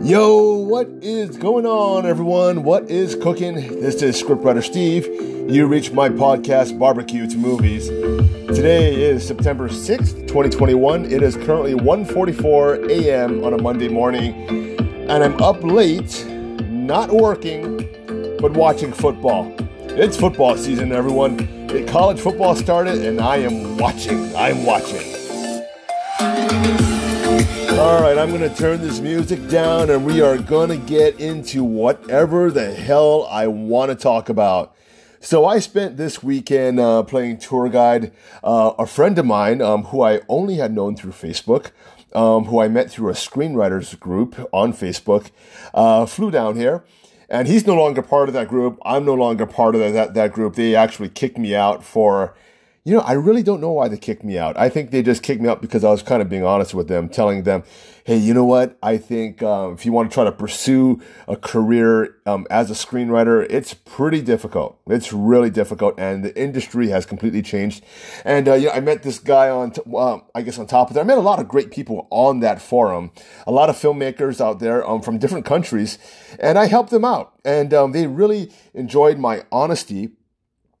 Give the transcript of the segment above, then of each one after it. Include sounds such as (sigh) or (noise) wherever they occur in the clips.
Yo, what is going on, everyone? What is cooking? This is Scriptwriter Steve. You reach my podcast, Barbecue to Movies. Today is September 6th, 2021. It is currently 1.44 a.m. on a Monday morning, and I'm up late, not working, but watching football. It's football season, everyone. College football started, and I am watching. I'm watching. All right, I'm going to turn this music down and we are going to get into whatever the hell I want to talk about. So I spent this weekend uh, playing tour guide. Uh, a friend of mine, um, who I only had known through Facebook, um, who I met through a screenwriters group on Facebook, uh, flew down here. And he's no longer part of that group. I'm no longer part of that, that group. They actually kicked me out for you know, I really don't know why they kicked me out. I think they just kicked me out because I was kind of being honest with them, telling them, hey, you know what? I think um, if you want to try to pursue a career um, as a screenwriter, it's pretty difficult. It's really difficult, and the industry has completely changed. And uh, you know, I met this guy on—I guess, on top of that. I met a lot of great people on that forum, a lot of filmmakers out there um, from different countries, and I helped them out, and um, they really enjoyed my honesty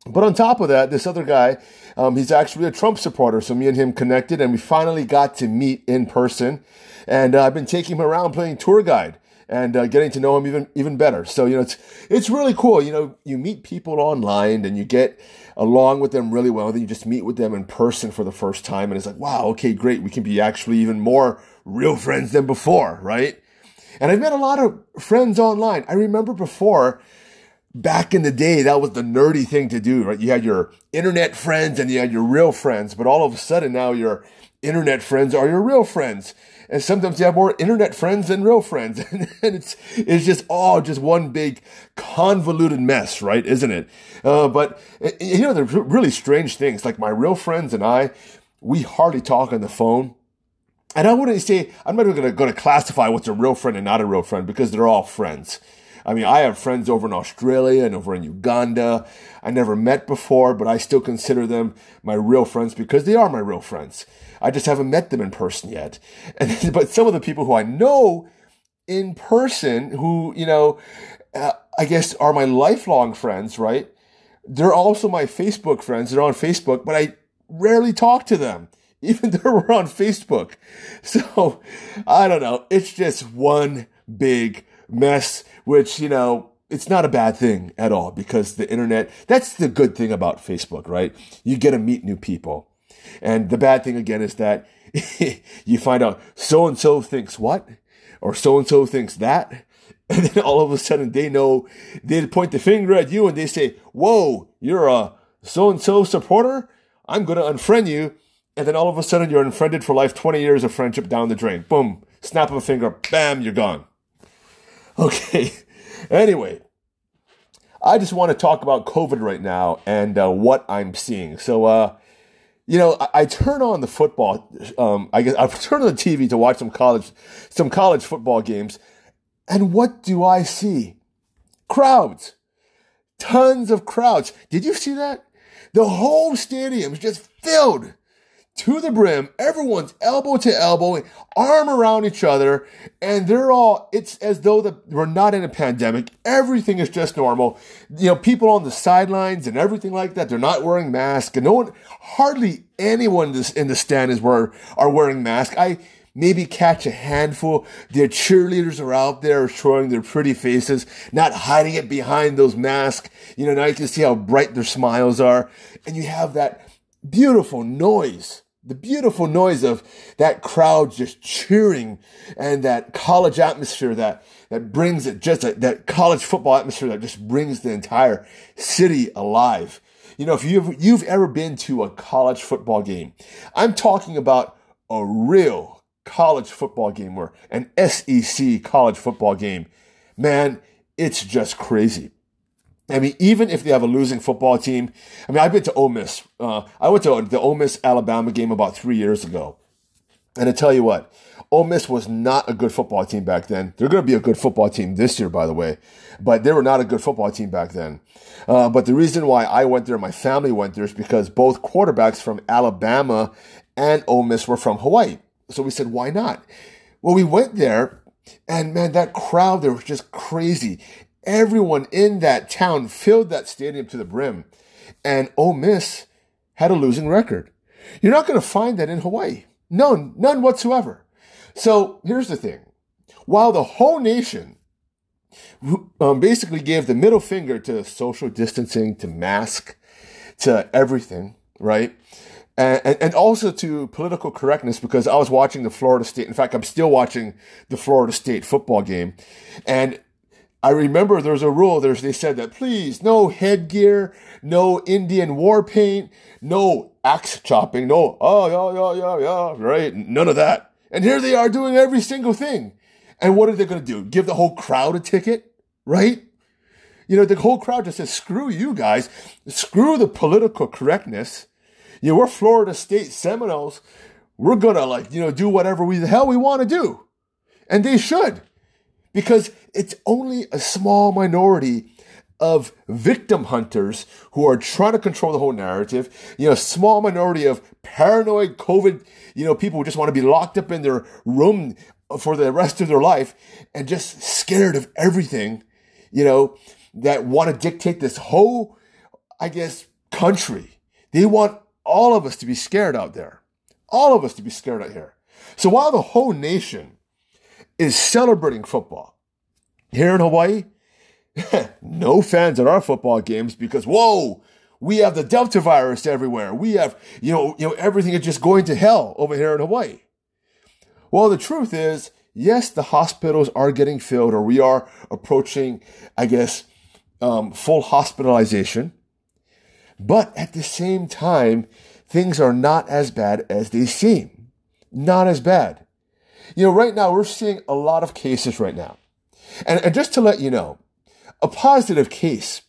but on top of that, this other guy, um, he's actually a Trump supporter. So me and him connected and we finally got to meet in person. And uh, I've been taking him around playing tour guide and uh, getting to know him even even better. So you know, it's it's really cool. You know, you meet people online and you get along with them really well. Then you just meet with them in person for the first time, and it's like, wow, okay, great. We can be actually even more real friends than before, right? And I've met a lot of friends online. I remember before back in the day, that was the nerdy thing to do, right? You had your internet friends and you had your real friends, but all of a sudden now your internet friends are your real friends. And sometimes you have more internet friends than real friends. (laughs) and it's, it's just all just one big convoluted mess, right? Isn't it? Uh, but you know, there's really strange things. Like my real friends and I, we hardly talk on the phone. And I wouldn't say, I'm not even going to classify what's a real friend and not a real friend because they're all friends. I mean, I have friends over in Australia and over in Uganda I never met before, but I still consider them my real friends because they are my real friends. I just haven't met them in person yet. (laughs) And, but some of the people who I know in person, who, you know, uh, I guess are my lifelong friends, right? They're also my Facebook friends. They're on Facebook, but I rarely talk to them, (laughs) even though we're on Facebook. So I don't know. It's just one big mess, which, you know, it's not a bad thing at all because the internet, that's the good thing about Facebook, right? You get to meet new people. And the bad thing again is that (laughs) you find out so and so thinks what, or so and so thinks that. (laughs) And then all of a sudden they know, they point the finger at you and they say, whoa, you're a so and so supporter. I'm going to unfriend you. And then all of a sudden you're unfriended for life, 20 years of friendship down the drain. Boom, snap of a finger, bam, you're gone. Okay. (laughs) Anyway, I just want to talk about COVID right now and uh, what I'm seeing. So, uh, you know, I, I, turn on the football. Um, I guess (laughs) I turn on the TV to watch some college, some college football games, and what do I see? Crowds, tons of crowds. Did you see that? The whole stadium is just filled to the brim. Everyone's elbow to elbow, arm around each other, and they're all, it's as though the, we're not in a pandemic. Everything is just normal. You know, people on the sidelines and everything like that, they're not wearing masks, and no one, hardly anyone in the stand is where, are wearing masks. I, maybe catch a handful. Their cheerleaders are out there showing their pretty faces, not hiding it behind those masks. You know, now you can see how bright their smiles are. And you have that beautiful noise the beautiful noise of that crowd just cheering and that college atmosphere that, that brings it just a, that college football atmosphere that just brings the entire city alive. You know, if you've, you've ever been to a college football game, I'm talking about a real college football game or an SEC college football game. Man, it's just crazy. I mean, even if they have a losing football team, I mean, I've been to Ole Miss. Uh, I went to the Ole Miss Alabama game about three years ago. And I tell you what, Ole Miss was not a good football team back then. They're going to be a good football team this year, by the way. But they were not a good football team back then. Uh, but the reason why I went there, my family went there, is because both quarterbacks from Alabama and Ole Miss were from Hawaii. So we said, why not? Well, we went there And man, that crowd there was just crazy. Everyone in that town filled that stadium to the brim. And Ole Miss had a losing record. You're not going to find that in Hawaii. None, none whatsoever. So here's the thing. While the whole nation um, basically gave the middle finger to social distancing, to mask, to everything, right? And, and, also to political correctness because I was watching the Florida State. In fact, I'm still watching the Florida State football game. And I remember there's a rule. There's, they said that please, no headgear, no Indian war paint, no axe chopping, no, oh, yeah, yeah, yeah, yeah, right? None of that. And here they are doing every single thing. And what are they going to do? Give the whole crowd a ticket, right? You know, the whole crowd just says, screw you guys. Screw the political correctness. You know, we're Florida State Seminoles. We're going to like, you know, do whatever we the hell we want to do. And they should because it's only a small minority of victim hunters who are trying to control the whole narrative. You know, small minority of paranoid COVID, you know, people who just want to be locked up in their room for the rest of their life and just scared of everything, you know, that want to dictate this whole, I guess, country. They want all of us to be scared out there. All of us to be scared out here. So while the whole nation is celebrating football here in Hawaii, (laughs) no fans at our football games because whoa, we have the Delta virus everywhere. We have, you know, you know, everything is just going to hell over here in Hawaii. Well, the truth is, yes, the hospitals are getting filled, or we are approaching, I guess, um, full hospitalization. But at the same time, things are not as bad as they seem. Not as bad. You know, right now we're seeing a lot of cases right now. And, and just to let you know, a positive case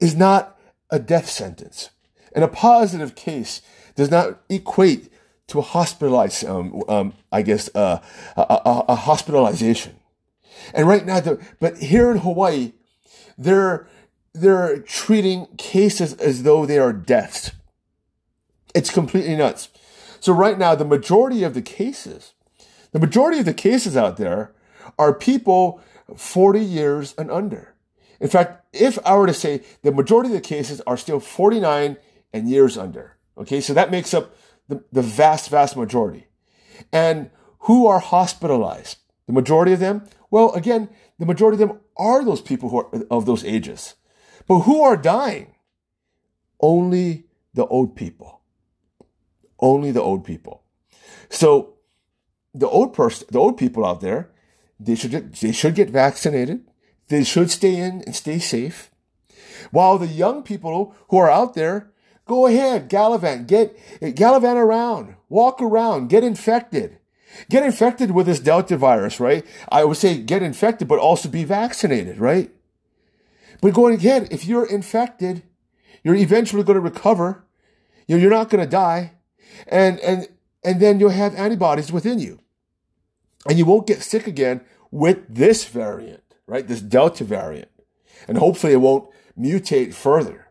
is not a death sentence. And a positive case does not equate to a hospitalized, um, um, I guess, uh, a, a, a, hospitalization. And right now, but here in Hawaii, they're, they're treating cases as though they are deaths. It's completely nuts. So right now, the majority of the cases, the majority of the cases out there are people 40 years and under. In fact, if I were to say the majority of the cases are still 49 and years under. Okay. So that makes up the, the vast, vast majority. And who are hospitalized? The majority of them? Well, again, the majority of them are those people who are of those ages. But who are dying? Only the old people. Only the old people. So the old person, the old people out there, they should get, they should get vaccinated. They should stay in and stay safe. While the young people who are out there, Go ahead, gallivant, get, gallivant around, walk around, get infected. Get infected with this Delta virus, right? I would say get infected, but also be vaccinated, right? But going ahead, if you're infected, you're eventually going to recover. You're not going to die. And, and, and then you'll have antibodies within you. And you won't get sick again with this variant, right? This Delta variant. And hopefully it won't mutate further.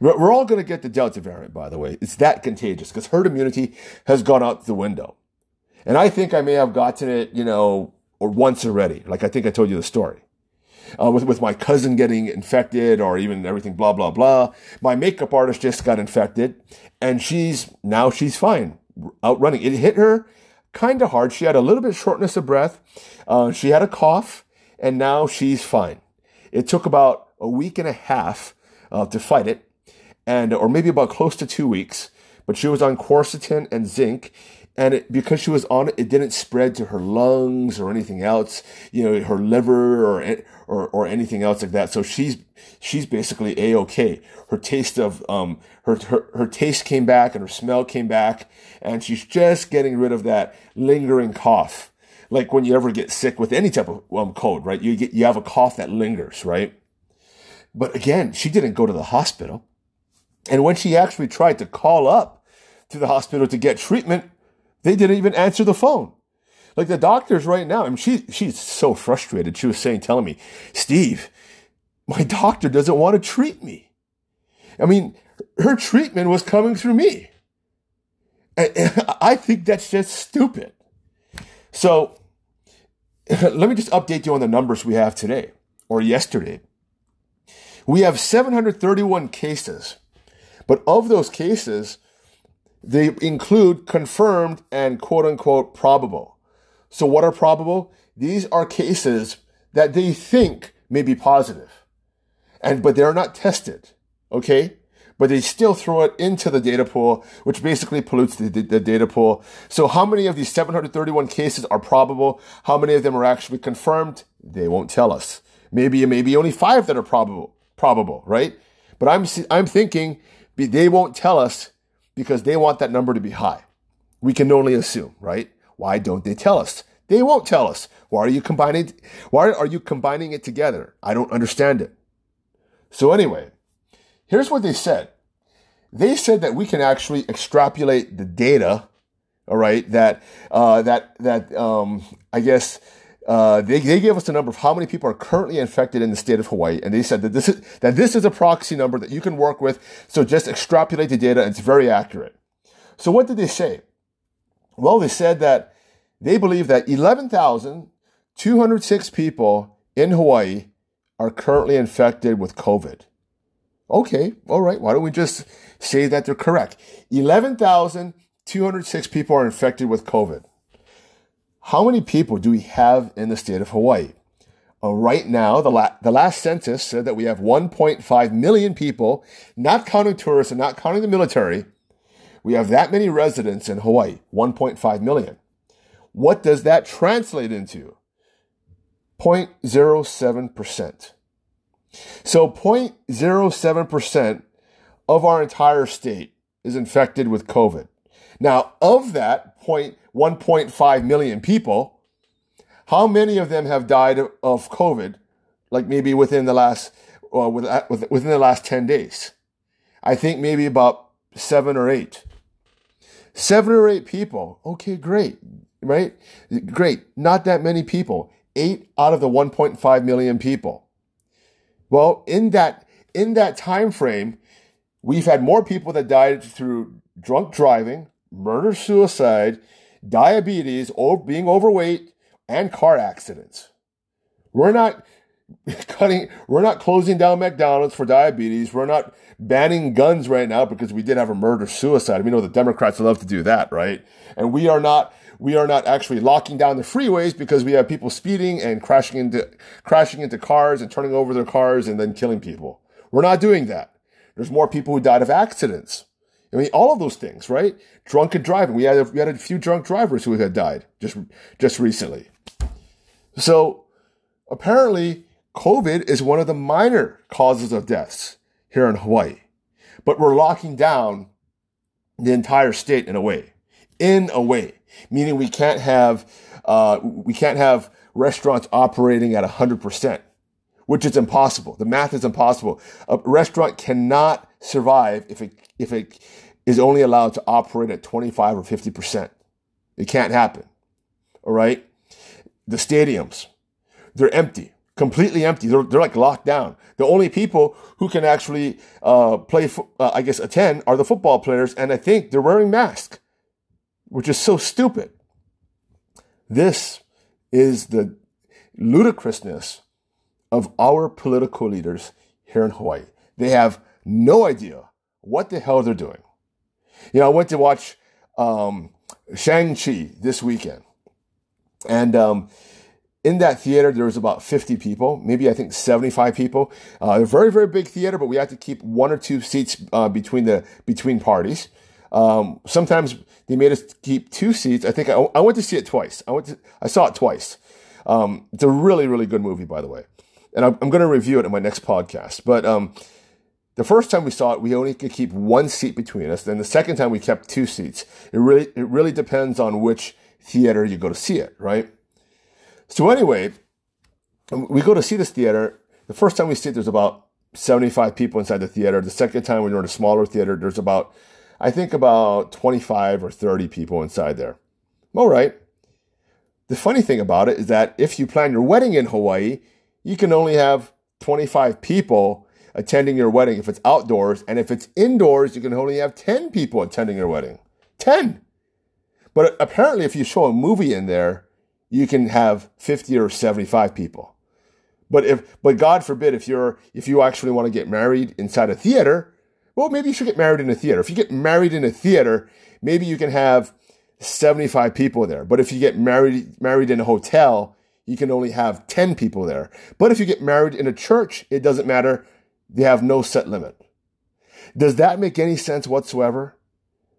We're all going to get the Delta variant, by the way. It's that contagious because herd immunity has gone out the window. And I think I may have gotten it, you know, or once already. Like I think I told you the story. Uh, with, with my cousin getting infected or even everything, blah, blah, blah. My makeup artist just got infected and she's, now she's fine, out running. It hit her kind of hard. She had a little bit shortness of breath. Uh, she had a cough and now she's fine. It took about a week and a half uh, to fight it and or maybe about close to two weeks. But she was on quercetin and zinc, and it, because she was on it, it didn't spread to her lungs or anything else, you know, her liver or or or anything else like that. So she's she's basically a okay. Her taste of um her, her her taste came back and her smell came back, and she's just getting rid of that lingering cough. Like when you ever get sick with any type of um, cold, right? You get you have a cough that lingers, right? But again, she didn't go to the hospital. And when she actually tried to call up to the hospital to get treatment, they didn't even answer the phone. Like the doctors right now, I mean, she, she's so frustrated. She was saying, telling me, Steve, my doctor doesn't want to treat me. I mean, her treatment was coming through me. (laughs) I think that's just stupid. So (laughs) let me just update you on the numbers we have today or yesterday. We have 731 cases, but of those cases, they include confirmed and quote unquote probable. So what are probable? These are cases that they think may be. And, but they're not tested. Okay. But they still throw it into the data pool, which basically pollutes the, the, data pool. So how many of these 731 cases are probable? How many of them are actually confirmed? They won't tell us. Maybe, maybe only five that are probable, probable, right? But I'm, I'm thinking they won't tell us because they want that number to be high. We can only assume, right? Why don't they tell us? They won't tell us. Why are you combining, why are you combining it together? I don't understand it. So anyway, here's what they said. They said that we can actually extrapolate the data, all right, that, uh, that, that, um, I guess, uh, they, they gave us a number of how many people are currently infected in the state of Hawaii, and they said that this is that this is a proxy number that you can work with. So just extrapolate the data, it's very accurate. So what did they say? Well, they said that they believe that 11,206 people in Hawaii are currently infected with COVID. Okay, all right. Why don't we just say that they're correct? 11,206 people are infected with COVID. How many people do we have in the state of Hawaii? Uh, right now, the, la- the last census said that we have 1.5 million people, not counting tourists and not counting the military. We have that many residents in Hawaii, 1.5 million. What does that translate into? 0.07%. So 0.07% of our entire state is infected with COVID. Now, of that point, 1.5 million people, how many of them have died of COVID? Like maybe within the last, uh, within the last 10 days. I think maybe about seven or eight. Seven or eight people. Okay, great. Right? Great. Not that many people. Eight out of the 1.5 million people. Well, in that, in that time frame, we've had more people that died through drunk driving, murder, suicide, diabetes, being overweight, and car accidents. We're not (laughs) cutting, we're not closing down McDonald's for diabetes. We're not banning guns right now because we did have a murder suicide. We know the Democrats love to do that, right? And we are not, we are not actually locking down the freeways because we have people speeding and crashing into, crashing into cars and turning over their cars and then killing people. We're not doing that. There's more people who died of accidents. I mean, all of those things, right? Drunken driving. We had a, we had a few drunk drivers who had died just just recently. So apparently, COVID is one of the minor causes of deaths here in Hawaii, but we're locking down the entire state in a way, in a way, meaning we can't have uh, we can't have restaurants operating at hundred percent, which is impossible. The math is impossible. A restaurant cannot survive if it if it is only allowed to operate at 25 or 50%. It can't happen. All right. The stadiums, they're empty, completely empty. They're, they're like locked down. The only people who can actually uh, play, uh, I guess, attend are the football players. And I think they're wearing masks, which is so stupid. This is the ludicrousness of our political leaders here in Hawaii. They have no idea what the hell they're doing. You know, I went to watch um, Shang-Chi this weekend. And um, in that theater, there was about 50 people, maybe I think 75 people. Uh, a very, very big theater, but we had to keep one or two seats uh, between the between parties. Um, sometimes they made us keep two seats. I think I, I, went to see it twice. I went to, I saw it twice. Um, it's a really, really good movie, by the way. And I'm, I'm going to review it in my next podcast. But um, the first time we saw it, we only could keep one seat between us. Then the second time we kept two seats. It really, it really depends on which theater you go to see it, right? So anyway, we go to see this theater. The first time we see it, there's about 75 people inside the theater. The second time we were in a smaller theater, there's about, I think about 25 or 30 people inside there. All right. The funny thing about it is that if you plan your wedding in Hawaii, you can only have 25 people attending your wedding if it's outdoors. And if it's indoors, you can only have 10 people attending your wedding. 10. But apparently, if you show a movie in there, you can have 50 or 75 people. But if, but God forbid, if you're, if you actually want to get married inside a theater, well, maybe you should get married in a theater. If you get married in a theater, maybe you can have 75 people there. But if you get married, married in a hotel, you can only have 10 people there. But if you get married in a church, it doesn't matter. They have no set limit. Does that make any sense whatsoever?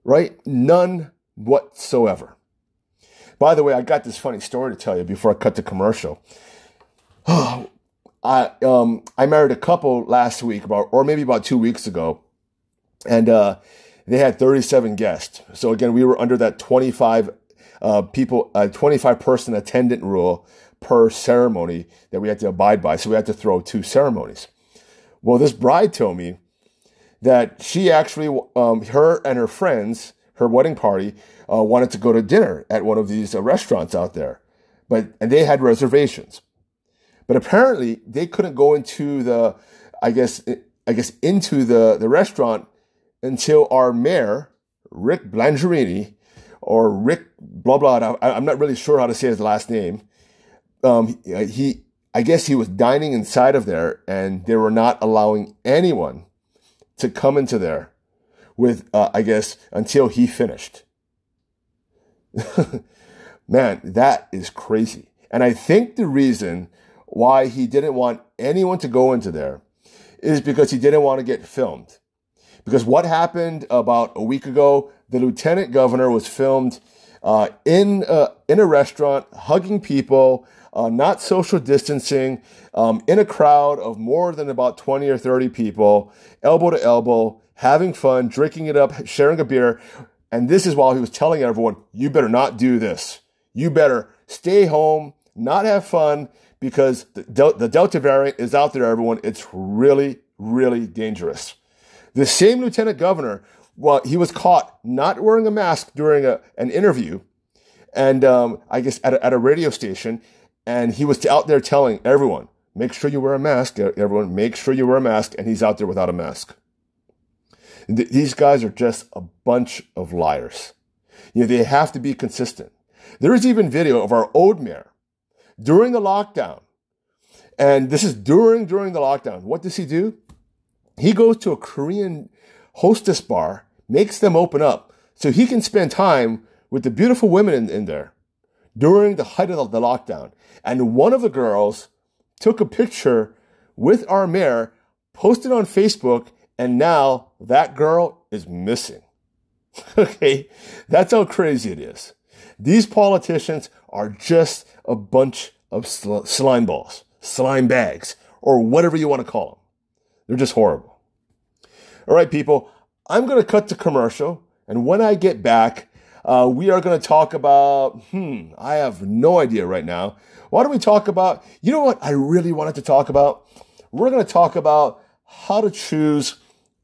Right? None whatsoever. By the way, I got this funny story to tell you before I cut the commercial. (sighs) I um I married a couple last week about or maybe about two weeks ago, and uh, they had 37 guests. So again, we were under that 25 uh, people, uh, 25 person attendant rule per ceremony that we had to abide by. So we had to throw two ceremonies. Well, this bride told me that she actually, um, her and her friends, her wedding party, uh, wanted to go to dinner at one of these uh, restaurants out there, but and they had reservations, but apparently they couldn't go into the, I guess, I guess into the the restaurant until our mayor, Rick Blangirini, or Rick blah blah. I, am not really sure how to say his last name. Um, he, I guess he was dining inside of there, and they were not allowing anyone to come into there with, uh, I guess, until he finished. (laughs) Man, that is crazy. And I think the reason why he didn't want anyone to go into there is because he didn't want to get filmed. Because what happened about a week ago, the lieutenant governor was filmed uh, in uh, in a restaurant, hugging people, uh, not social distancing, um, in a crowd of more than about twenty or thirty people, elbow to elbow, having fun, drinking it up, sharing a beer, and this is while he was telling everyone, "You better not do this. You better stay home, not have fun." Because the, Del- the Delta variant is out there, everyone. It's really, really dangerous. The same lieutenant governor, well, he was caught not wearing a mask during a, an interview, and um, I guess at a, at a radio station, and he was out there telling everyone, make sure you wear a mask, everyone, make sure you wear a mask, and he's out there without a mask. Th- these guys are just a bunch of liars. You know, they have to be consistent. There is even video of our old mayor during the lockdown. And this is during, during the lockdown. What does he do? He goes to a Korean hostess bar, makes them open up so he can spend time with the beautiful women in, in there during the height of the lockdown. And one of the girls took a picture with our mayor, posted on Facebook, and now that girl is missing. (laughs) okay, that's how crazy it is. These politicians are just a bunch of slime balls, slime bags, or whatever you want to call them. They're just horrible. All right, people, I'm going to cut to commercial. And when I get back, uh, we are going to talk about, hmm, I have no idea right now. Why don't we talk about, you know what I really wanted to talk about? We're going to talk about how to choose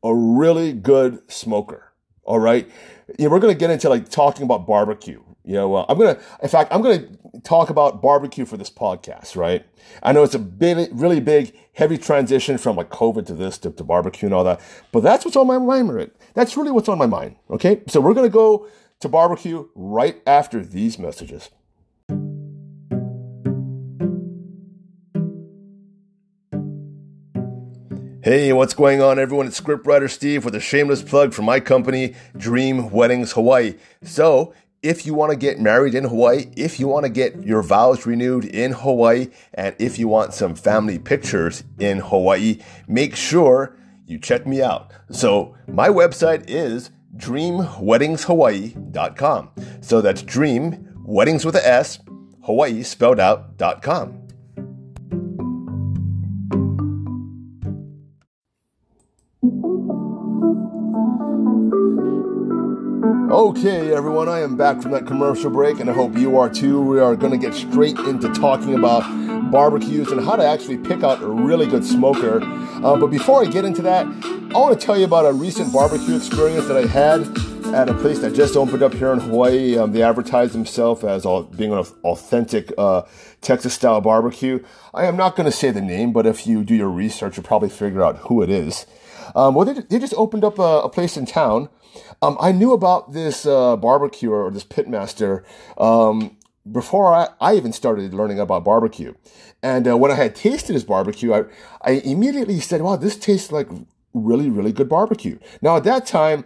a really good smoker. All right. Yeah, we're going to get into like talking about barbecue. You know, I'm going to, in fact, I'm going to talk about barbecue for this podcast, right? I know it's a big, really big, heavy transition from like COVID to this to, to barbecue and all that, but that's what's on my mind, right? That's really what's on my mind. Okay. So we're going to go to barbecue right after these messages. Hey, what's going on, everyone? It's scriptwriter Steve with a shameless plug for my company, Dream Weddings Hawaii. So, if you want to get married in Hawaii, if you want to get your vows renewed in Hawaii, and if you want some family pictures in Hawaii, make sure you check me out. So, my website is dreamweddingshawaii.com. So that's dream, weddings with a S, Hawaii spelled out.com. Okay, everyone, I am back from that commercial break, and I hope you are too. We are going to get straight into talking about barbecues and how to actually pick out a really good smoker. Uh, but before I get into that, I want to tell you about a recent barbecue experience that I had at a place that just opened up here in Hawaii. Um, they advertised themselves as all, being an authentic uh, Texas style barbecue. I am not going to say the name, but if you do your research, you'll probably figure out who it is. Um, well, they, they just opened up a, a place in town um, I knew about this uh, barbecue or this pitmaster um, before I, I even started learning about barbecue. And uh, when I had tasted his barbecue, I, I immediately said, wow, this tastes like really, really good barbecue. Now, at that time,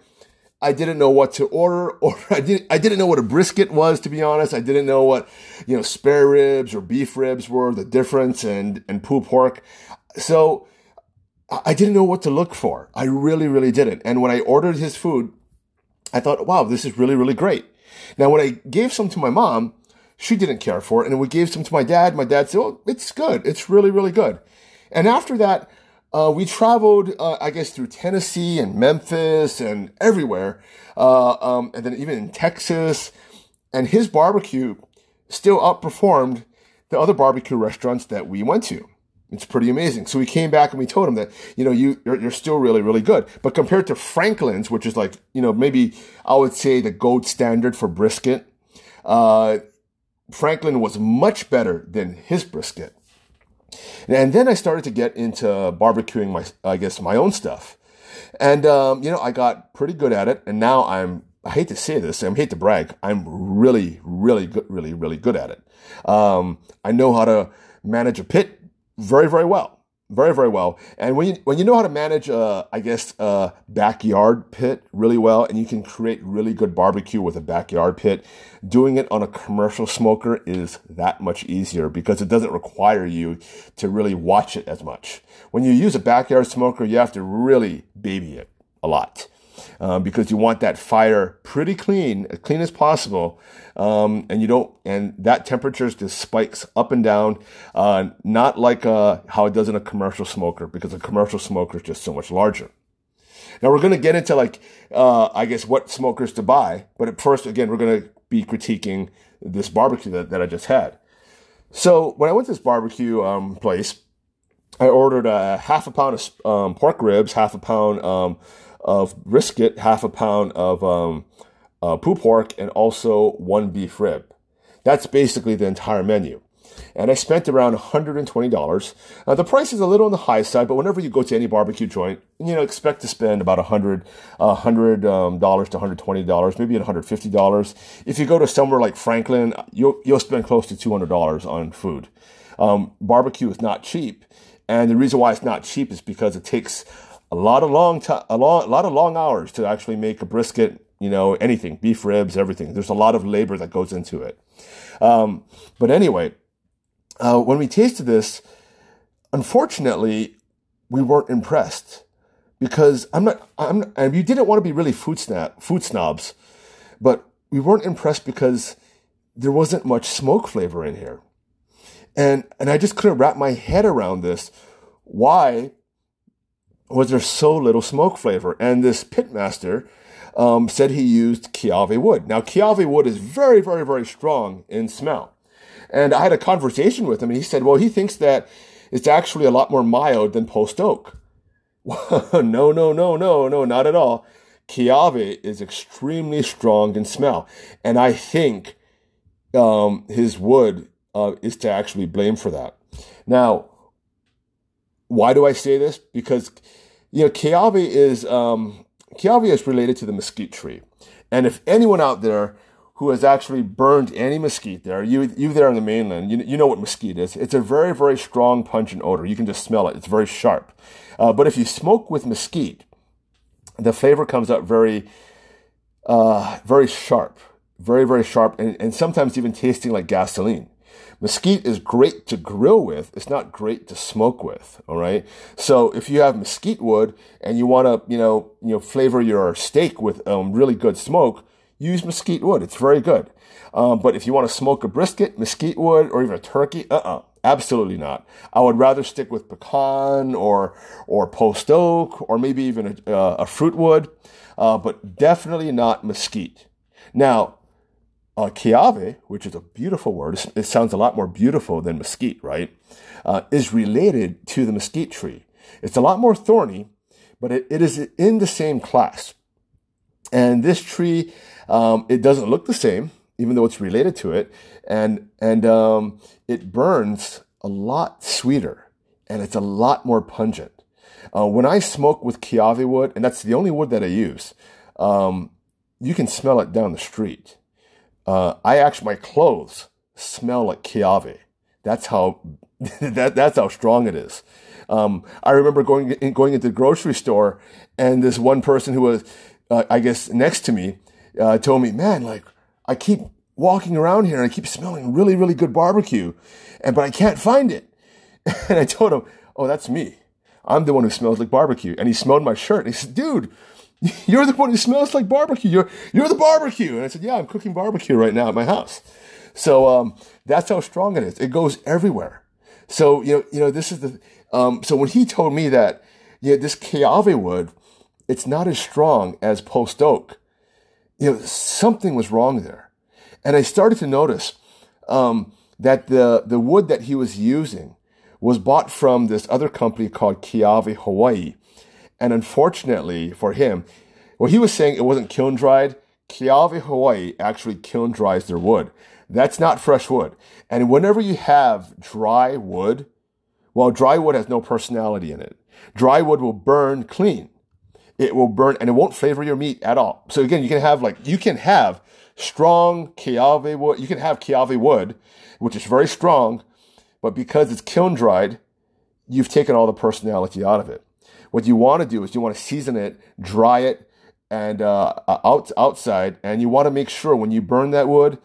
I didn't know what to order, (laughs) or I didn't, I didn't know what a brisket was, to be honest. I didn't know what, you know, spare ribs or beef ribs were, the difference, and, and pork. So I didn't know what to look for. I really, really didn't. And when I ordered his food, I thought, wow, this is really, really great. Now, when I gave some to my mom, she didn't care for it. And we gave some to my dad. My dad said, oh, it's good. It's really, really good. And after that, uh, we traveled, uh, I guess, through Tennessee and Memphis and everywhere, uh, um, and then even in Texas. And his barbecue still outperformed the other barbecue restaurants that we went to. It's pretty amazing. So we came back and we told him that, you know, you, you're, you're, still really, really good. But compared to Franklin's, which is like, you know, maybe I would say the gold standard for brisket, uh, Franklin was much better than his brisket. And then I started to get into barbecuing my, I guess, my own stuff. And, um, you know, I got pretty good at it. And now I'm, I hate to say this, I hate to brag. I'm really, really good, really, really good at it. Um, I know how to manage a pit very, very well very very well. And when you when you know how to manage uh i guess a backyard pit really well and you can create really good barbecue with a backyard pit doing it on a commercial smoker is that much easier because it doesn't require you to really watch it as much. When you use a backyard smoker you have to really baby it a lot um, because you want that fire pretty clean, as clean as possible. Um, and you don't, and that temperature just spikes up and down, uh, not like uh, how it does in a commercial smoker, because a commercial smoker is just so much larger. Now we're going to get into like, uh, I guess what smokers to buy, but at first, again, we're going to be critiquing this barbecue that, that I just had. So when I went to this barbecue um, place, I ordered a half a pound of um, pork ribs, half a pound um, of brisket, half a pound of um, uh, pork, and also one beef rib. That's basically the entire menu. And I spent around $120. Uh, the price is a little on the high side, but whenever you go to any barbecue joint, you know, expect to spend about $100, uh, 100 um, to $120, maybe $150. If you go to somewhere like Franklin, you'll, you'll spend close to $200 on food. Um, barbecue is not cheap. And the reason why it's not cheap is because it takes a lot of long time, a, long, a lot of long hours to actually make a brisket. You know, anything, beef ribs, everything. There's a lot of labor that goes into it. Um, but anyway, uh, when we tasted this, unfortunately, we weren't impressed because I'm not. I'm. And we didn't want to be really food snap, food snobs, but we weren't impressed because there wasn't much smoke flavor in here, and and I just couldn't wrap my head around this. Why was there so little smoke flavor. And this pitmaster um, said he used Kiawe wood. Now, Kiawe wood is very, very, very strong in smell. And I had a conversation with him, and he said, well, he thinks that it's actually a lot more mild than post oak. (laughs) no, no, no, no, no, not at all. Kiawe is extremely strong in smell. And I think um, his wood uh, is to actually blame for that. Now, why do I say this? Because you know, Kiawe is um, is related to the mesquite tree, and if anyone out there who has actually burned any mesquite there, you you there on the mainland, you, you know what mesquite is. It's a very very strong pungent odor. You can just smell it. It's very sharp. Uh, but if you smoke with mesquite, the flavor comes out very uh, very sharp, very very sharp, and, and sometimes even tasting like gasoline. Mesquite is great to grill with. It's not great to smoke with. All right. So if you have mesquite wood and you want to, you know, you know, flavor your steak with um, really good smoke, use mesquite wood. It's very good. Um, but if you want to smoke a brisket, mesquite wood, or even a turkey, uh-uh, absolutely not. I would rather stick with pecan or or post oak or maybe even a, uh, a fruit wood, uh, but definitely not mesquite. Now, uh, Kiawe, which is a beautiful word, it sounds a lot more beautiful than mesquite, right? Uh, is related to the mesquite tree. It's a lot more thorny, but it, it is in the same class. And this tree, um, it doesn't look the same, even though it's related to it, and and um, it burns a lot sweeter, and it's a lot more pungent. Uh, when I smoke with Kiawe wood, and that's the only wood that I use, um, you can smell it down the street uh, I actually, my clothes smell like Kiawe. That's how (laughs) that that's how strong it is. Um, I remember going going into the grocery store, and this one person who was, uh, I guess, next to me, uh, told me, "Man, like I keep walking around here and I keep smelling really, really good barbecue, and but I can't find it." (laughs) And I told him, "Oh, that's me. I'm the one who smells like barbecue." And he smelled my shirt. And he said, "Dude." (laughs) You're the one who smells like barbecue. You're you're the barbecue. And I said, Yeah, I'm cooking barbecue right now at my house. So um, that's how strong it is. It goes everywhere. So you know, you know, this is the. Um, so when he told me that, yeah, this Kiawe wood, it's not as strong as post oak. You know, something was wrong there, and I started to notice um, that the the wood that he was using was bought from this other company called Kiawe Hawaii, and unfortunately for him, well, he was saying it wasn't kiln dried. Kiawe Hawaii actually kiln dries their wood. That's not fresh wood. And whenever you have dry wood, well, dry wood has no personality in it. Dry wood will burn clean. It will burn and it won't flavor your meat at all. So again, you can have like, you can have strong Kiawe wood. You can have Kiawe wood, which is very strong, but because it's kiln dried, you've taken all the personality out of it. What you want to do is you want to season it, dry it, and uh, out outside, and you want to make sure when you burn that wood,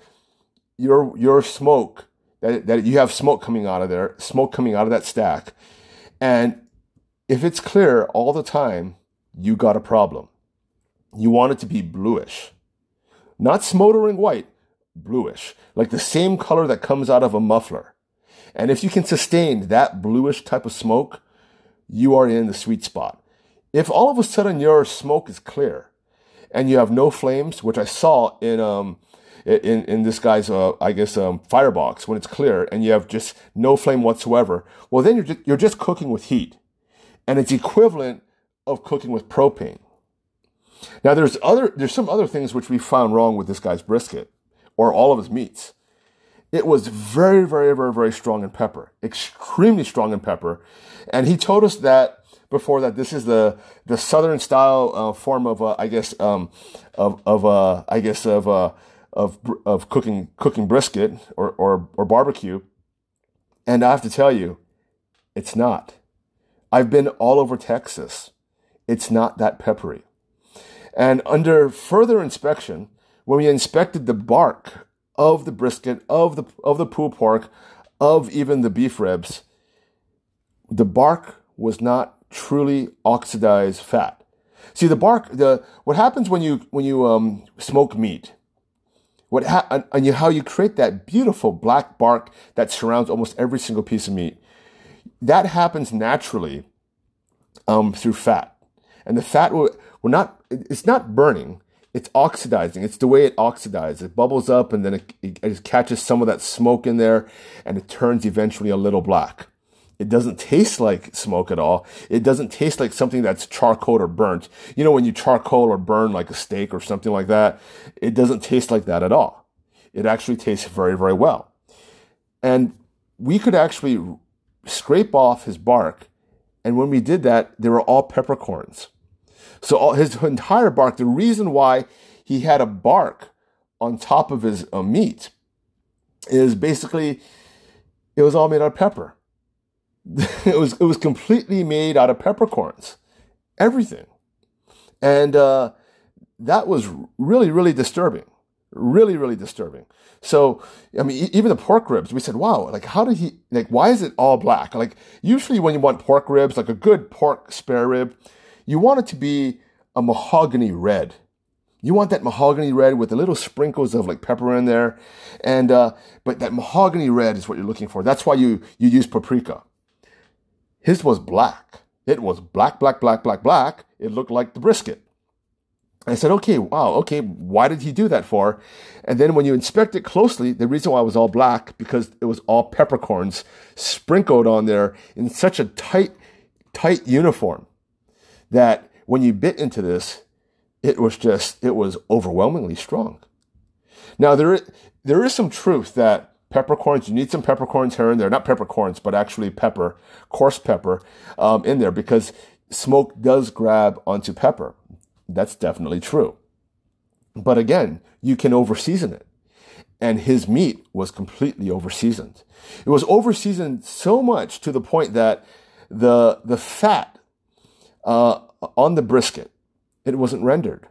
your your smoke that that you have smoke coming out of there, smoke coming out of that stack, and if it's clear all the time, you got a problem. You want it to be bluish, not smoldering white, bluish, like the same color that comes out of a muffler. And if you can sustain that bluish type of smoke, you are in the sweet spot. If all of a sudden your smoke is clear and you have no flames, which I saw in um, in, in this guy's, uh, I guess, um, firebox when it's clear and you have just no flame whatsoever, well, then you're just, you're just cooking with heat. And it's equivalent of cooking with propane. Now, there's other, there's some other things which we found wrong with this guy's brisket or all of his meats. It was very, very, very, very strong in pepper, extremely strong in pepper. And he told us that before that this is the the southern style uh, form of uh, I guess um, of of uh, I guess of uh, of of cooking cooking brisket or, or or barbecue. And I have to tell you, it's not. I've been all over Texas. It's not that peppery. And under further inspection, when we inspected the bark of the brisket, of the of the pulled pork, of even the beef ribs, the bark was not truly oxidized fat. See the bark. The what happens when you when you um, smoke meat what ha- and you, how you create that beautiful black bark that surrounds almost every single piece of meat. That happens naturally um, through fat, and the fat will, will not. It's not burning. It's oxidizing. It's the way it oxidizes. It bubbles up, and then it, it, catches some of that smoke in there, and it turns eventually a little black. It doesn't taste like smoke at all. It doesn't taste like something that's charcoal or burnt. You know, when you charcoal or burn like a steak or something like that, it doesn't taste like that at all. It actually tastes very, very well. And we could actually scrape off his bark. And when we did that, they were all peppercorns. So all, his entire bark, the reason why he had a bark on top of his uh, meat is basically it was all made out of pepper. (laughs) it was it was completely made out of peppercorns, everything, and uh, that was really really disturbing, really really disturbing. So I mean, even the pork ribs, we said, wow, like how did he like? Why is it all black? Like usually when you want pork ribs, like a good pork spare rib, you want it to be a mahogany red. You want that mahogany red with the little sprinkles of like pepper in there, and uh, but that mahogany red is what you're looking for. That's why you you use paprika. His was black. It was black, black, black, black, black. It looked like the brisket. I said, okay, wow, okay, why did he do that for? And then when you inspect it closely, the reason why it was all black, because it was all peppercorns sprinkled on there in such a tight, tight uniform that when you bit into this, it was just, it was overwhelmingly strong. Now, there is, there is some truth that peppercorns. You need some peppercorns here and there, not peppercorns, but actually pepper, coarse pepper, um, in there because smoke does grab onto pepper. That's definitely true. But again, you can overseason it. and his meat was completely overseasoned. It was overseasoned so much to the point that the the fat uh, on the brisket it wasn't rendered.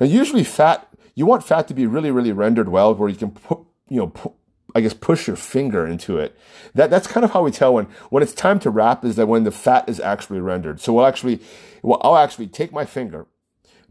Now, usually, fat you want fat to be really, really rendered well, where you can put you know. I guess push your finger into it. That that's kind of how we tell when when it's time to wrap is that when the fat is actually rendered. So we'll actually, well, I'll actually take my finger,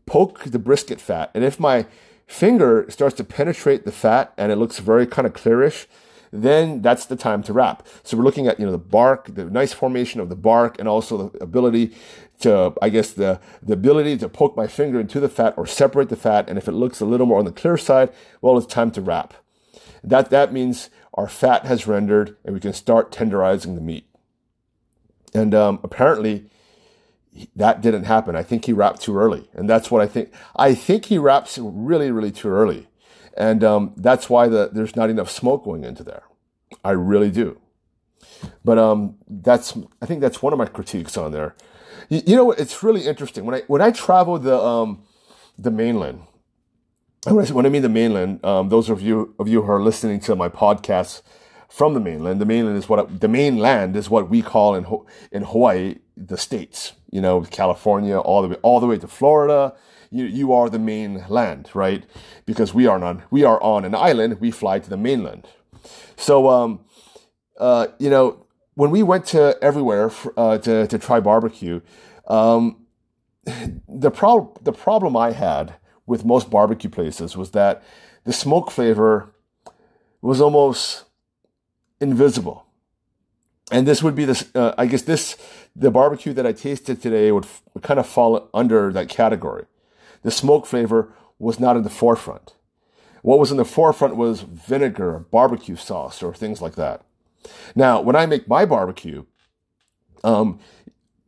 poke the brisket fat, and if my finger starts to penetrate the fat and it looks very kind of clearish, then that's the time to wrap. So we're looking at, you know, the bark, the nice formation of the bark and also the ability to, I guess, the, the ability to poke my finger into the fat or separate the fat. And if it looks a little more on the clear side, well, it's time to wrap. That, that means our fat has rendered and we can start tenderizing the meat. And um, apparently, that didn't happen. I think he wrapped too early, and that's what I think. I think he wraps really, really too early, and um, that's why the, there's not enough smoke going into there. I really do. But um, that's I think that's one of my critiques on there. You, you know, what? it's really interesting when I when I travel the um, the mainland. When I mean the mainland, um, those of you of you who are listening to my podcast from the mainland, the mainland is what the mainland is what we call in in Hawaii the states you know, California, all the way, all the way to Florida. You, you are the main land, right? Because we are on, we are on an island. We fly to the mainland. So, um, uh, you know, when we went to everywhere uh, to, to try barbecue, um, the problem, the problem I had with most barbecue places was that the smoke flavor was almost invisible. And this would be this, uh, I guess this, the barbecue that I tasted today would, f- would kind of fall under that category. The smoke flavor was not in the forefront. What was in the forefront was vinegar, barbecue sauce, or things like that. Now, when I make my barbecue, um,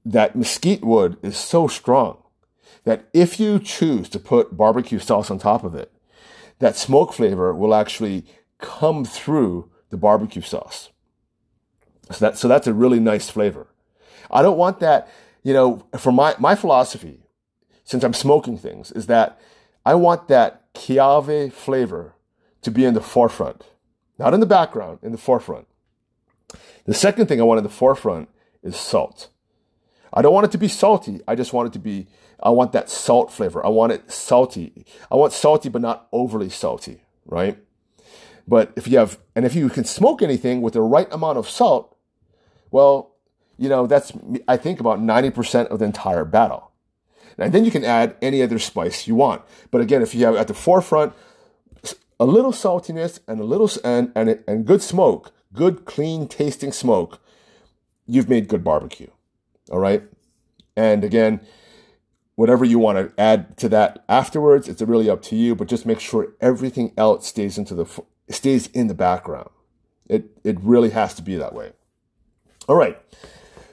that mesquite wood is so strong that if you choose to put barbecue sauce on top of it, that smoke flavor will actually come through the barbecue sauce. So that so that's a really nice flavor. I don't want that, you know, for my my philosophy, since I'm smoking things, is that I want that Kiawe flavor to be in the forefront, not in the background, in the forefront. The second thing I want in the forefront is salt. I don't want it to be salty. I just want it to be, I want that salt flavor. I want it salty. I want salty, but not overly salty, right? But if you have, and if you can smoke anything with the right amount of salt, well, you know, that's, I think, about 90% of the entire battle. And then you can add any other spice you want. But again, if you have at the forefront a little saltiness and a little, and, and, and good smoke, good, clean tasting smoke, you've made good barbecue. All right. And again, whatever you want to add to that afterwards, it's really up to you, but just make sure everything else stays into the, stays in the background. It, it really has to be that way. All right.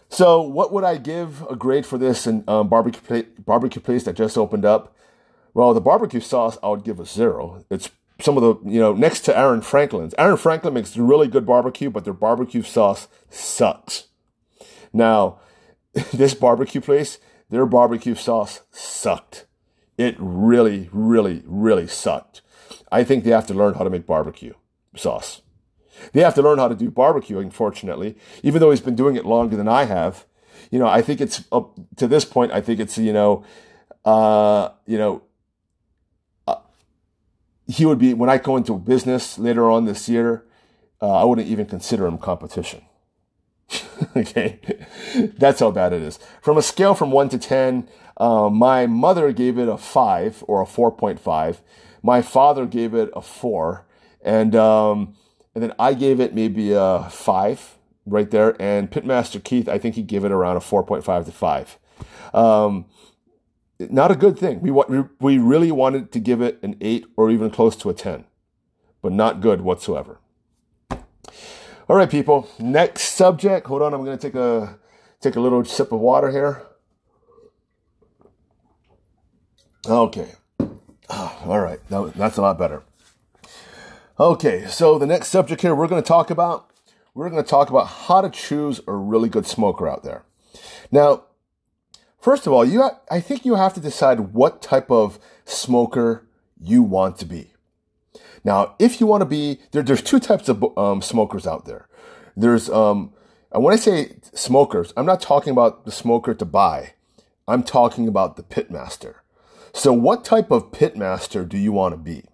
So, what would I give a grade for this and um, barbecue barbecue place that just opened up? Well, the barbecue sauce I would give a zero. It's some of the you know next to Aaron Franklin's. Aaron Franklin makes really good barbecue, but their barbecue sauce sucks. Now, (laughs) this barbecue place, their barbecue sauce sucked. It really, really, really sucked. I think they have to learn how to make barbecue sauce. They have to learn how to do barbecue, unfortunately, even though he's been doing it longer than I have. You know, I think it's up to this point, I think it's, you know, uh, you know, he would be, when I go into business later on this year, uh, I wouldn't even consider him competition. (laughs) okay. That's how bad it is. From a scale from one to 10, uh, my mother gave it a five or a 4.5. My father gave it a four. And, um, and then I gave it maybe a five right there. And Pitmaster Keith, I think he gave it around a 4.5 to five. Um, not a good thing. We, we, really wanted to give it an eight or even close to a 10, but not good whatsoever. All right, people. Next subject. Hold on. I'm going to take a, take a little sip of water here. Okay. Oh, all right. That, that's a lot better. Okay, so the next subject here we're going to talk about, we're going to talk about how to choose a really good smoker out there. Now, first of all, you I think you have to decide what type of smoker you want to be. Now, if you want to be there, there's two types of um, smokers out there. There's um, and when I say smokers, I'm not talking about the smoker to buy. I'm talking about the pitmaster. So, what type of pitmaster do you want to be?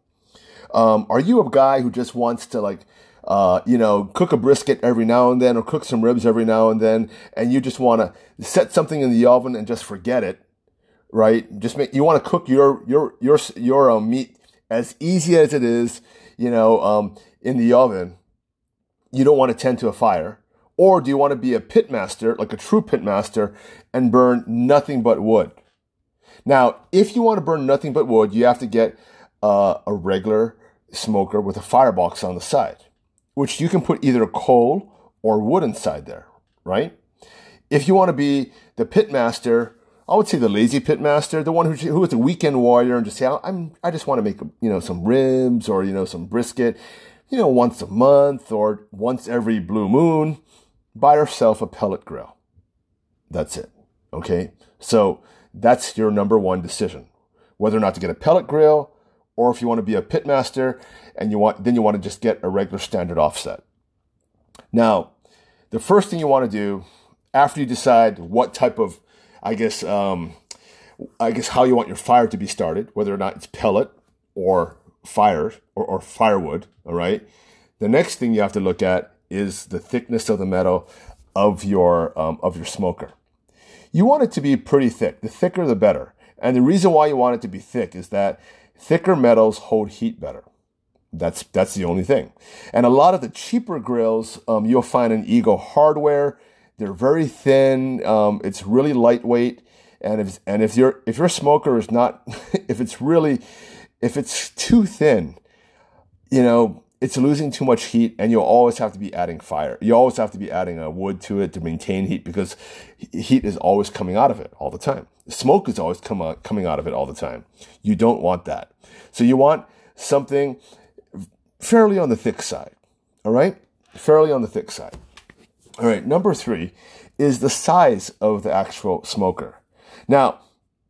Um, are you a guy who just wants to like, uh, you know, cook a brisket every now and then, or cook some ribs every now and then, and you just want to set something in the oven and just forget it, right? Just make you want to cook your your your your uh, meat as easy as it is, you know, um, in the oven. You don't want to tend to a fire or do you want to be a pitmaster, like a true pitmaster, and burn nothing but wood? Now, if you want to burn nothing but wood, you have to get uh, a regular smoker with a firebox on the side, which you can put either coal or wood inside there, right? If you want to be the pitmaster, I would say the lazy pitmaster, the one who, who is a weekend warrior and just say, I'm, I just want to make, you know, some ribs or, you know, some brisket, you know, once a month or once every blue moon buy yourself a pellet grill. That's it. Okay. So that's your number one decision. Whether or not to get a pellet grill or if you want to be a pitmaster and you want, then you want to just get a regular standard offset. Now, the first thing you want to do after you decide what type of, I guess, um, I guess how you want your fire to be started, whether or not it's pellet or fire or, or firewood. All right. The next thing you have to look at is the thickness of the metal of your um, of your smoker. You want it to be pretty thick. The thicker, the better. And the reason why you want it to be thick is that thicker metals hold heat better. That's that's the only thing. And a lot of the cheaper grills um, you'll find in Eagle Hardware. They're very thin. Um, it's really lightweight. And if and if your if your smoker is not (laughs) if it's really if it's too thin, you know it's losing too much heat and you'll always have to be adding fire. You always have to be adding a wood to it to maintain heat because heat is always coming out of it all the time. Smoke is always come out, coming out of it all the time. You don't want that. So you want something fairly on the thick side. All right? Fairly on the thick side. All right. Number three is the size of the actual smoker. Now,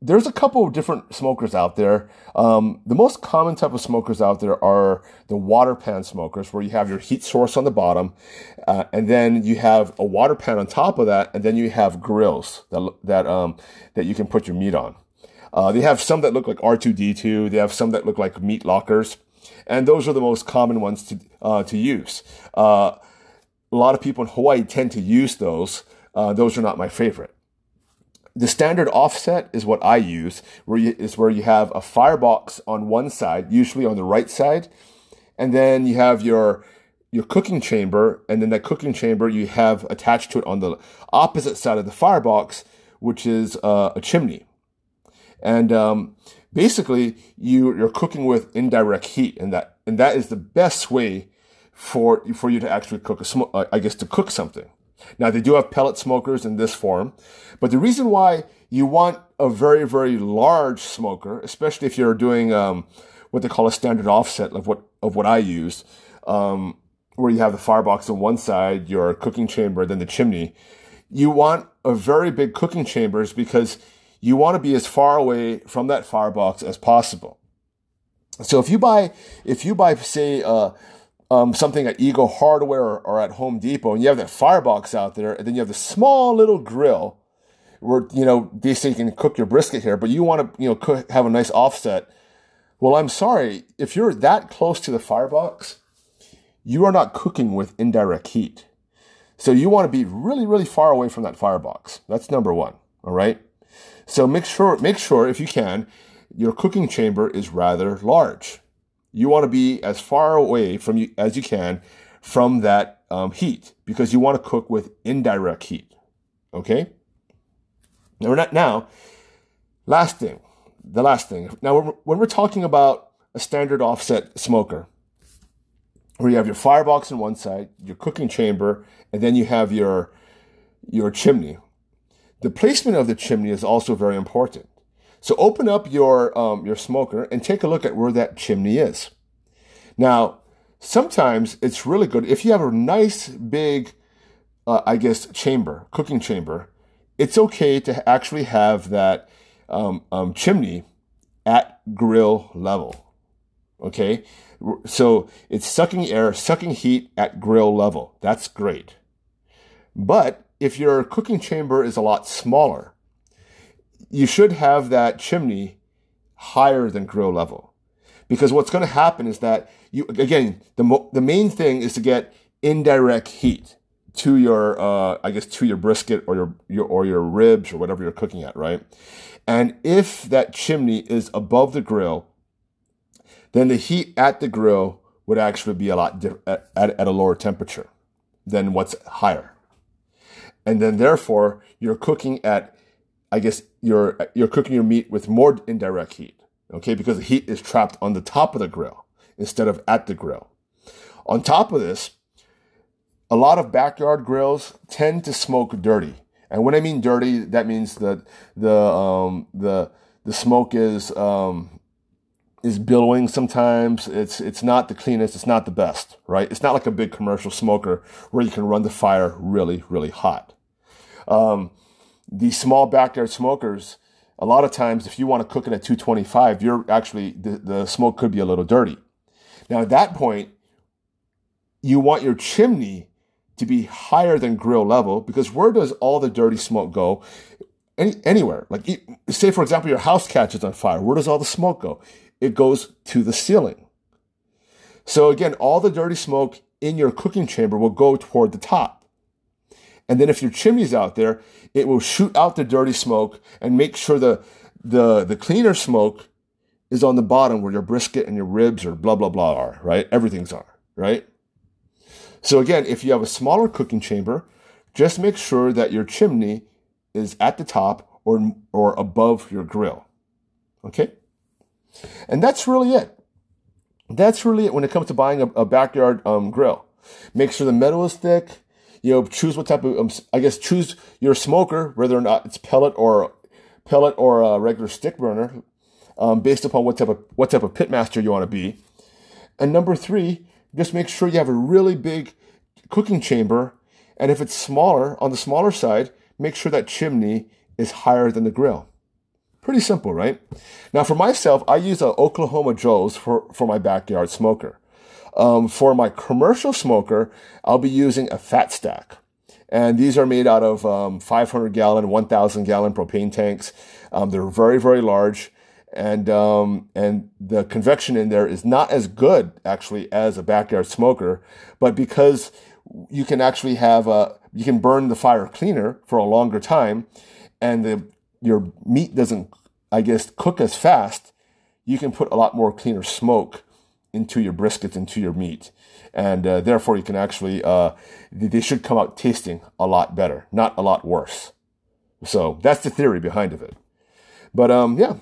there's a couple of different smokers out there. Um, the most common type of smokers out there are the water pan smokers, where you have your heat source on the bottom, uh, and then you have a water pan on top of that, and then you have grills that that um, that you can put your meat on. Uh, they have some that look like R2D2. They have some that look like meat lockers, and those are the most common ones to uh, to use. Uh, a lot of people in Hawaii tend to use those. Uh, those are not my favorite the standard offset is what I use, where you, is where you have a firebox on one side, usually on the right side, and then you have your your cooking chamber, and then that cooking chamber you have attached to it on the opposite side of the firebox, which is uh, a chimney, and um, basically you you're cooking with indirect heat, and that and that is the best way for for you to actually cook a sm- uh, I guess to cook something. Now, they do have pellet smokers in this form, but the reason why you want a very, very large smoker, especially if you're doing um, what they call a standard offset of what of what I use, um, where you have the firebox on one side, your cooking chamber, then the chimney. You want a very big cooking chambers because you want to be as far away from that firebox as possible. So if you buy, if you buy, say, uh, um, something at Eagle Hardware or, or, at Home Depot, and you have that firebox out there, and then you have the small little grill where you know they say you can cook your brisket here, but you want to you know cook, have a nice offset. Well, I'm sorry if you're that close to the firebox, you are not cooking with indirect heat. So you want to be really, really far away from that firebox. That's number one. All right. So make sure, make sure if you can, your cooking chamber is rather large. You want to be as far away from you as you can from that um, heat because you want to cook with indirect heat. Okay. Now we're not now. Last thing, the last thing. Now when we're talking about a standard offset smoker, where you have your firebox on one side, your cooking chamber, and then you have your your chimney. The placement of the chimney is also very important. So open up your, um, your smoker and take a look at where that chimney is. Now, sometimes it's really good if you have a nice big, uh, I guess, chamber, cooking chamber. It's okay to actually have that um, um, chimney at grill level. Okay, So it's sucking air, sucking heat at grill level. That's great. But if your cooking chamber is a lot smaller, you should have that chimney higher than grill level. Because what's going to happen is that you, again, the, mo- the main thing is to get indirect heat to your, uh, I guess, to your brisket or your, your, or your ribs or whatever you're cooking at, right? And if that chimney is above the grill, then the heat at the grill would actually be a lot di- at, at a lower temperature than what's higher. And then therefore you're cooking at, I guess you're, you're cooking your meat with more indirect heat. Okay. Because the heat is trapped on the top of the grill instead of at the grill. On top of this, a lot of backyard grills tend to smoke dirty. And when I mean dirty, that means that the um, the the smoke is um, is billowing sometimes. It's it's not the cleanest, it's not the best, right? It's not like a big commercial smoker where you can run the fire really, really hot. Um, these small backyard smokers, a lot of times if you want to cook it at 225, you're actually the, the smoke could be a little dirty. Now at that point, you want your chimney to be higher than grill level because where does all the dirty smoke go? Any, anywhere. Like, say, for example, your house catches on fire. Where does all the smoke go? It goes to the ceiling. So again, all the dirty smoke in your cooking chamber will go toward the top. And then if your chimney's out there, it will shoot out the dirty smoke and make sure the, the, the cleaner smoke is on the bottom where your brisket and your ribs or blah, blah, blah are, right? Everything's are, right? So again, if you have a smaller cooking chamber, just make sure that your chimney is at the top or, or above your grill. Okay? And that's really it. That's really it when it comes to buying a, a backyard um, grill. Make sure the metal is thick. You know, choose what type of, um, I guess, choose your smoker, whether or not it's pellet or pellet or a regular stick burner, um, based upon what type of what type of pitmaster you want to be. And number three, just make sure you have a really big cooking chamber. And if it's smaller, on the smaller side, make sure that chimney is higher than the grill. Pretty simple, right? Now, for myself, I use a Oklahoma Joe's for, for my backyard smoker. Um, for my commercial smoker, I'll be using a fat stack. And these are made out of um, 500 gallon, 1,000 gallon propane tanks. Um, they're very, very large and um, and the convection in there is not as good actually as a backyard smoker, but because you can actually have a you can burn the fire cleaner for a longer time, and the your meat doesn't I guess cook as fast. You can put a lot more cleaner smoke into your briskets into your meat, and uh, therefore you can actually uh, they should come out tasting a lot better, not a lot worse. So that's the theory behind of it. But um, yeah,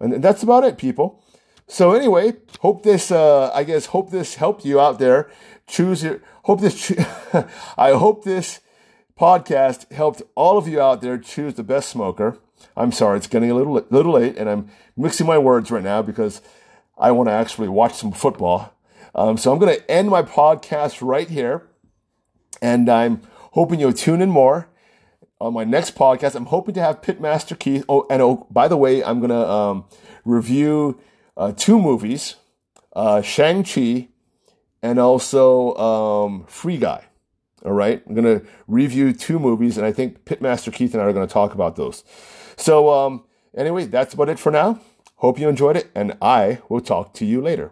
and that's about it, people. So anyway, hope this, uh, I guess, hope this helped you out there. Choose your, hope this, (laughs) I hope this podcast helped all of you out there choose the best smoker. I'm sorry, it's getting a little, little late and I'm mixing my words right now because I want to actually watch some football. Um, so I'm going to end my podcast right here and I'm hoping you'll tune in more on my next podcast. I'm hoping to have Pitmaster Keith. Oh, and oh, by the way, I'm gonna um, review uh, two movies, uh, Shang Chi, and also um, Free Guy. All right, I'm gonna review two movies, and I think Pitmaster Keith and I are gonna talk about those. So um, anyway, that's about it for now. Hope you enjoyed it, and I will talk to you later.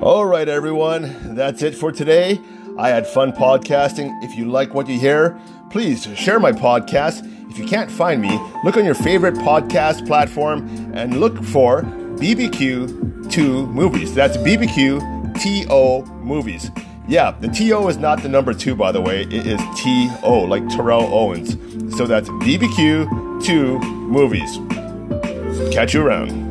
All right, everyone, that's it for today. I had fun podcasting. If you like what you hear, please share my podcast. If you can't find me, look on your favorite podcast platform and look for BBQ TO Movies. That's BBQ TO Movies. Yeah, the TO is not the number two, by the way. It is TO, like Terrell Owens. So that's BBQ TO Movies. Catch you around.